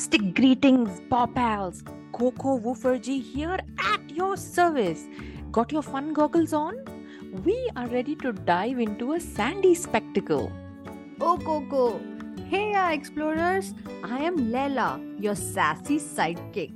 Fantastic greetings, Paw Pals. KoKo Wooferjee here at your service. Got your fun goggles on? We are ready to dive into a sandy spectacle. Oh, KoKo. Hey, uh, explorers. I am Layla, your sassy sidekick.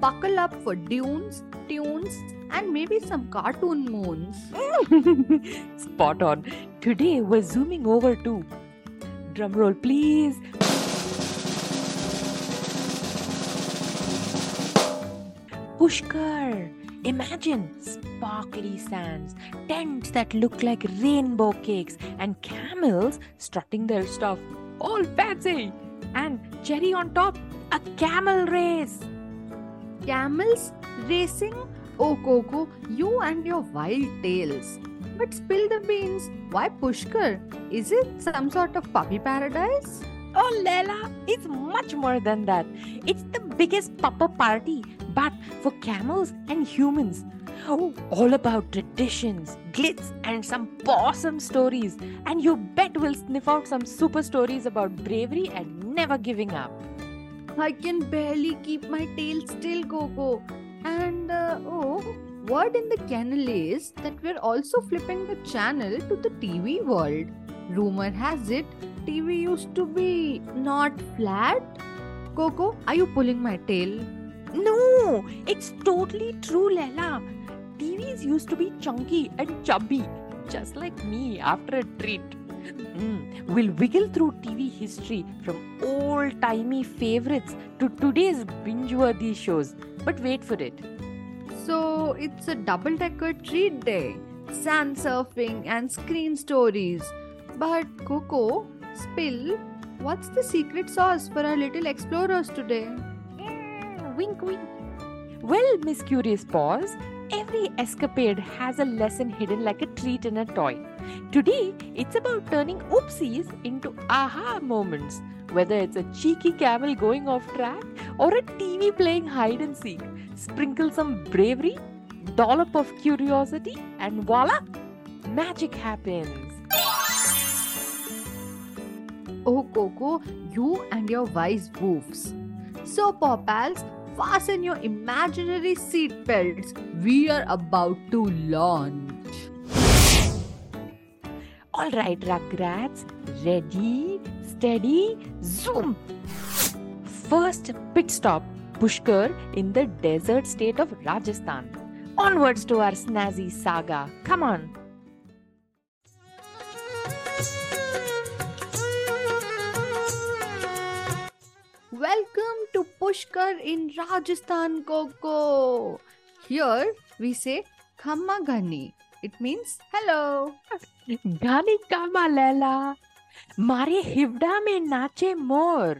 Buckle up for dunes, tunes, and maybe some cartoon moons. Spot on. Today we're zooming over to. Drumroll, please. Pushkar. Imagine sparkly sands, tents that look like rainbow cakes, and camels strutting their stuff, all fancy. And cherry on top, a camel race. Camels racing? Oh, KoKo, you and your wild tales. But spill the beans. Why Pushkar? Is it some sort of puppy paradise? Oh, Layla, it's much more than that. It's the biggest pupper party, but for camels and humans. Oh, all about traditions, glitz, and some awesome stories. And you bet we'll sniff out some super stories about bravery and never giving up. I can barely keep my tail still, KoKo. And uh, oh, word in the kennel is that we're also flipping the channel to the TV world. Rumor has it, TV used to be not flat. KoKo, are you pulling my tail? No, it's totally true, Layla. TVs used to be chunky and chubby, just like me after a treat. Mm, we'll wiggle through TV history from old timey favorites to today's binge worthy shows. But wait for it. So it's a double decker treat day sand surfing and screen stories. But KoKo, spill, what's the secret sauce for our little explorers today? Wink, wink. Well, Miss Curious Paws, every escapade has a lesson hidden like a treat in a toy. Today, it's about turning oopsies into aha moments. Whether it's a cheeky camel going off track or a TV playing hide and seek, sprinkle some bravery, dollop of curiosity, and voila, magic happens. Oh, KoKo, you and your wise woofs. So, Paw Pals, fasten your imaginary seat belts. We are about to launch. All right, Rugrats, ready, steady, zoom. First pit stop, Pushkar in the desert state of Rajasthan. Onwards to our snazzy saga. Come on. Welcome to Pushkar in Rajasthan, KoKo. Here we say Khamma gani." It means hello. Gani Kama Layla. Mare Hivda mein nache more.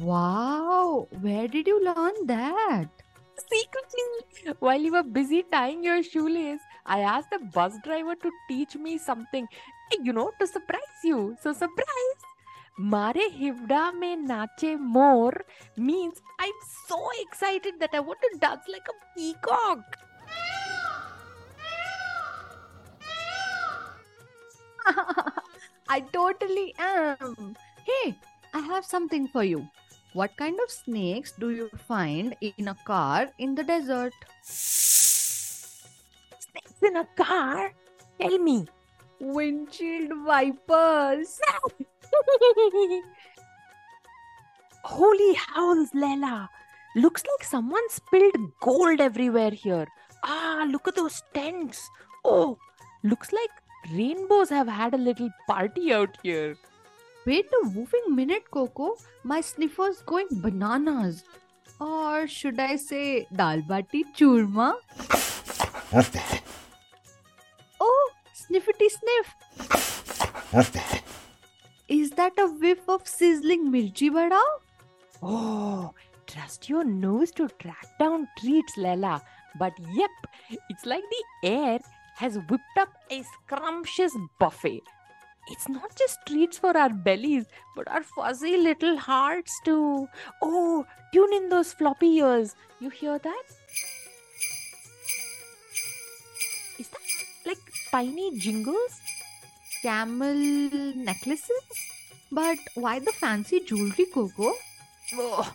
Wow, where did you learn that? Secretly, while you were busy tying your shoelace, I asked the bus driver to teach me something, you know, to surprise you. So, surprise! Mare hivda mein nache more means i'm so excited that i want to dance like a peacock I totally am. Hey, I have something for you. What kind of snakes do you find in a car in the desert? snakes in a car tell me Windshield vipers. Holy howls, Layla! Looks like someone spilled gold everywhere here. Ah, look at those tents. Oh, looks like rainbows have had a little party out here. Wait a moving minute, KoKo. My sniffer's going bananas. Or should I say dal bati churma? Oh, sniffity sniff. Is that a whiff of sizzling mirchi vada? Oh, trust your nose to track down treats, Layla. But yep, it's like the air has whipped up a scrumptious buffet. It's not just treats for our bellies, but our fuzzy little hearts too. Oh, tune in those floppy ears. You hear that? Is that like tiny jingles? Camel necklaces? But why the fancy jewelry, KoKo? Oh,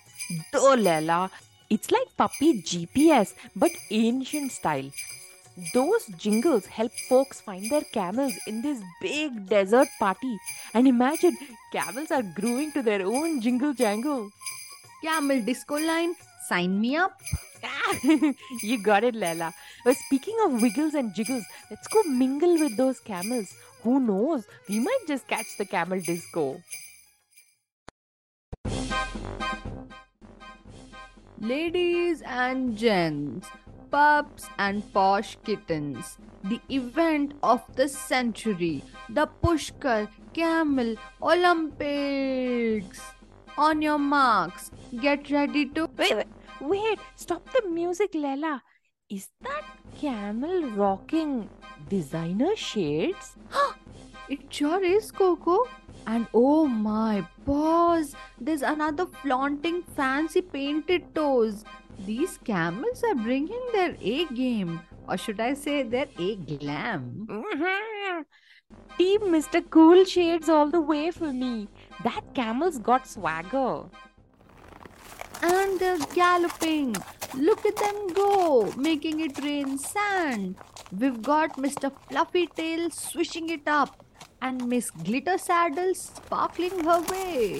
Duh, Layla. It's like puppy GPS, but ancient style. Those jingles help folks find their camels in this big desert party. And imagine, camels are grooving to their own jingle jangle. Camel disco line, sign me up. you got it, Layla. But speaking of wiggles and jiggles, let's go mingle with those camels. Who knows? We might just catch the camel disco. Ladies and gents, pups and posh kittens, the event of the century, the Pushkar Camel Olympics. On your marks, get ready to. Wait, wait, wait, stop the music, Layla. Is that camel rocking designer shades? It sure is, KoKo. And oh my boss, there's another flaunting fancy painted toes. These camels are bringing their A game, or should I say their A glam. Team Mr. Cool Shades all the way for me. That camel's got swagger. And they're galloping. Look at them go, making it rain sand. We've got Mr. Fluffy Tail swishing it up, and Miss Glitter Saddle sparkling her way.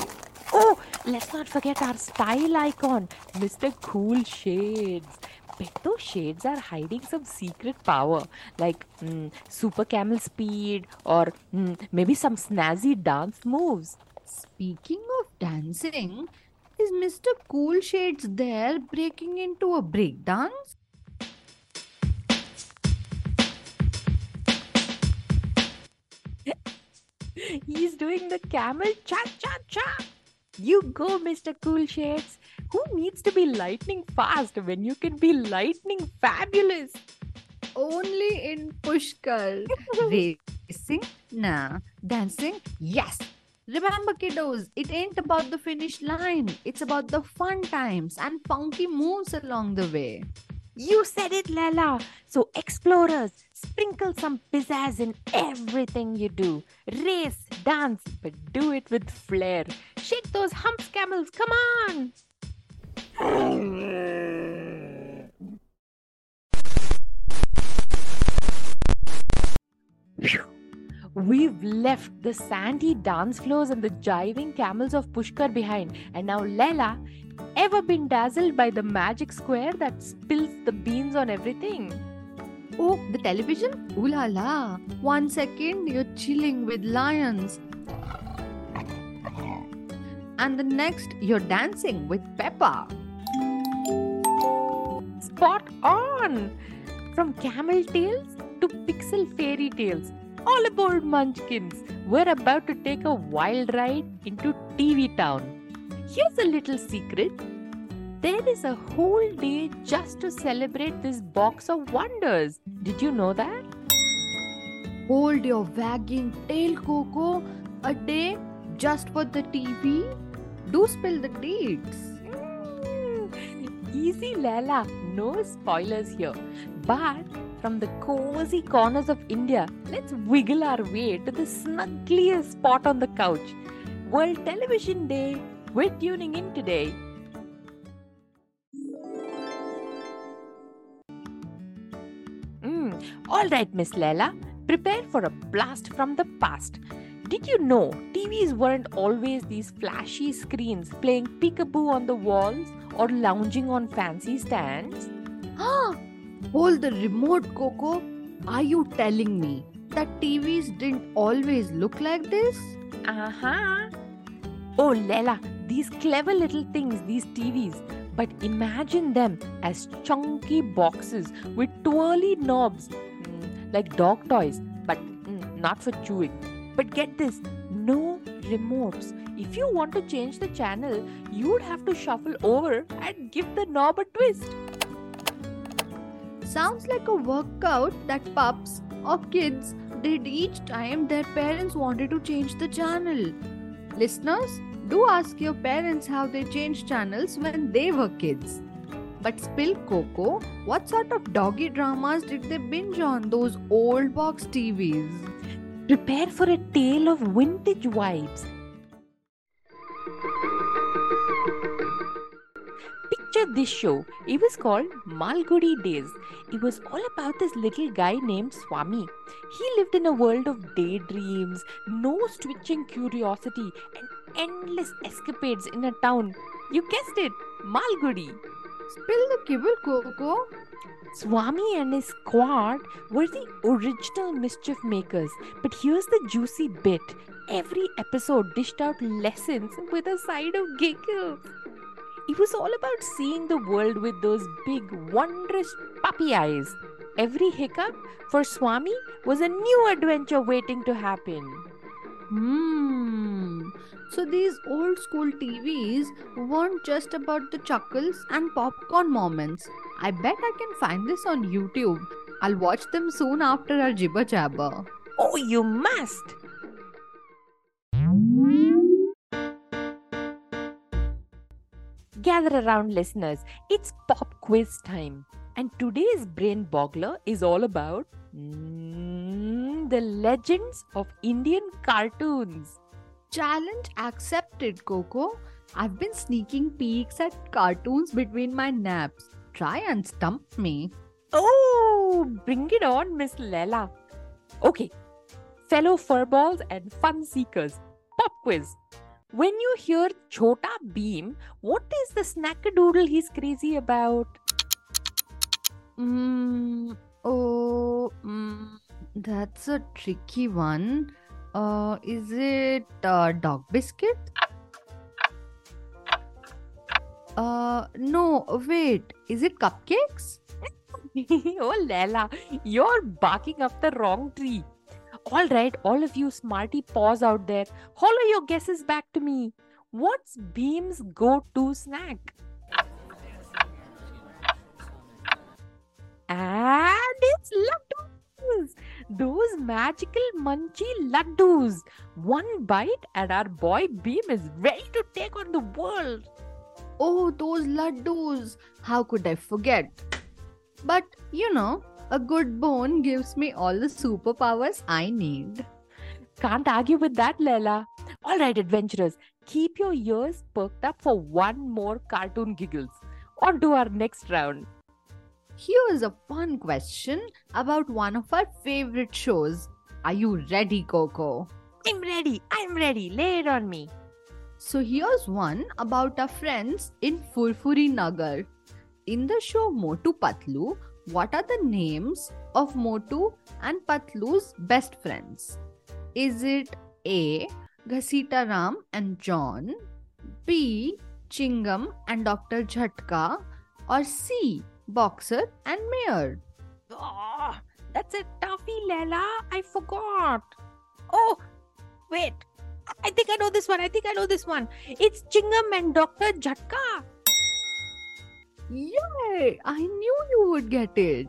Oh, let's not forget our style icon, Mr. Cool Shades. Bet those shades are hiding some secret power, like mm, super camel speed or mm, maybe some snazzy dance moves. Speaking of dancing, is Mr. Cool Shades there breaking into a breakdance? He's doing the camel cha cha cha. You go, Mr. Cool Shades. Who needs to be lightning fast when you can be lightning fabulous? Only in Pushkar. Racing? Nah. Dancing? Yes. Remember, kiddos, it ain't about the finish line. It's about the fun times and funky moves along the way. You said it, Lala. So, explorers, sprinkle some pizzazz in everything you do. Race, dance, but do it with flair. Shake those humps, camels. Come on. Phew. We've left the sandy dance floors and the jiving camels of Pushkar behind. And now, Layla, ever been dazzled by the magic square that spills the beans on everything? Oh, the television? Ooh la la. One second, you're chilling with lions. And the next, you're dancing with Peppa. Spot on! From camel tales to pixel fairy tales. All aboard Munchkins. We're about to take a wild ride into TV Town. Here's a little secret. There is a whole day just to celebrate this box of wonders. Did you know that? Hold your wagging tail, KoKo. A day just for the TV? Do spill the deeds. Mm, Easy, Lala. No spoilers here. But from the cozy corners of India, let's wiggle our way to the snuggliest spot on the couch. World Television Day. We're tuning in today. Mm, all right, Miss Layla. Prepare for a blast from the past. Did you know TVs weren't always these flashy screens playing peekaboo on the walls or lounging on fancy stands? Ah, hold the remote, KoKo. Are you telling me that TVs didn't always look like this? Uh huh. Oh, Layla, these clever little things, these TVs. But imagine them as chunky boxes with twirly knobs, mm, like dog toys, but mm, not for chewing. But get this no remotes. If you want to change the channel, you would have to shuffle over and give the knob a twist. Sounds like a workout that pups or kids did each time their parents wanted to change the channel. Listeners, do ask your parents how they changed channels when they were kids. But spill KoKo, what sort of doggy dramas did they binge on those old box TVs? Prepare for a tale of vintage vibes. Picture this show. It was called Malgudi Days. It was all about this little guy named Swami. He lived in a world of daydreams, no switching curiosity, and endless escapades in a town. You guessed it, Malgudi. Spill the kibble, KoKo. Swami and his squad were the original mischief makers. But here's the juicy bit every episode dished out lessons with a side of giggles. It was all about seeing the world with those big, wondrous puppy eyes. Every hiccup for Swami was a new adventure waiting to happen. Hmm. So these old school TVs weren't just about the chuckles and popcorn moments. I bet I can find this on YouTube. I'll watch them soon after our jibber jabber. Oh, you must! Gather around, listeners. It's pop quiz time. And today's brain boggler is all about mm, the legends of Indian cartoons. Challenge accepted, KoKo. I've been sneaking peeks at cartoons between my naps. Try and stump me. Oh, bring it on, Miss Layla. Okay, fellow furballs and fun seekers, pop quiz. When you hear Chhota Bheem, what is the snackadoodle he's crazy about? Mm, oh, mm, that's a tricky one. Uh, is it uh, dog biscuit? Uh, no, wait. Is it cupcakes? oh, Layla, you're barking up the wrong tree. All right, all of you smarty paws out there, holler your guesses back to me. What's Bheem's go to snack? And it's laddus! Those magical munchy laddus. One bite, and our boy Bheem is ready to take on the world. Oh, those laddus! How could I forget? But you know, a good bone gives me all the superpowers I need. Can't argue with that, Layla. All right, adventurers, keep your ears perked up for one more cartoon giggles. On to our next round. Here's a fun question about one of our favorite shows. Are you ready, KoKo? I'm ready. I'm ready. Lay it on me. So here's one about our friends in Furfuri Nagar. In the show Motu Patlu, what are the names of Motu and Patlu's best friends? Is it A. Ghasita Ram and John, B. Chingam and Dr. Jhatka, or C. Boxer and Mayor? Oh, that's a toughie, Layla. I forgot. Oh, wait. I think I know this one. I think I know this one. It's Chingam and Dr. Jhatka. Yay! I knew you would get it.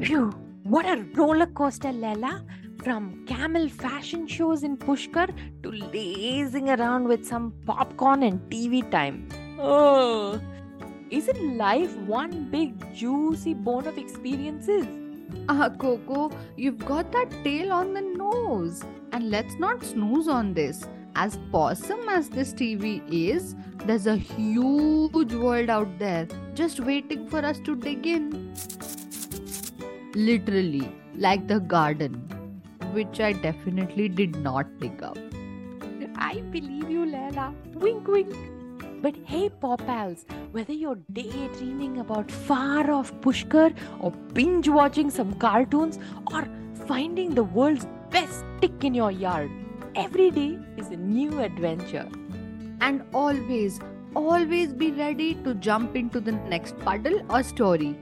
Phew, what a roller coaster, Layla. From camel fashion shows in Pushkar to lazing around with some popcorn and TV time. Oh, isn't life one big juicy bone of experiences? Ah, KoKo, you've got that tail on the nose. And let's not snooze on this. As awesome as this TV is, there's a huge world out there just waiting for us to dig in. Literally, like the garden, which I definitely did not dig up. I believe you, Layla. Wink, wink. But hey, Pop Pals, whether you're daydreaming about far off Pushkar or binge watching some cartoons or finding the world's best stick in your yard, every day is a new adventure. And always, always be ready to jump into the next puddle or story.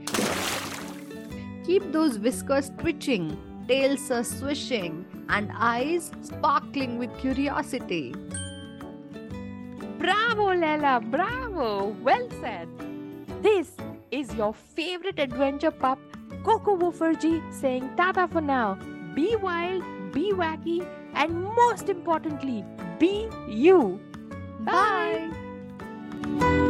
Keep those whiskers twitching, tails are swishing, and eyes sparkling with curiosity. Bravo, Layla, bravo. Well said. This is your favorite adventure pup, KoKo Wooferjee, saying tata for now. Be wild, be wacky, and most importantly, be you. Bye. Bye.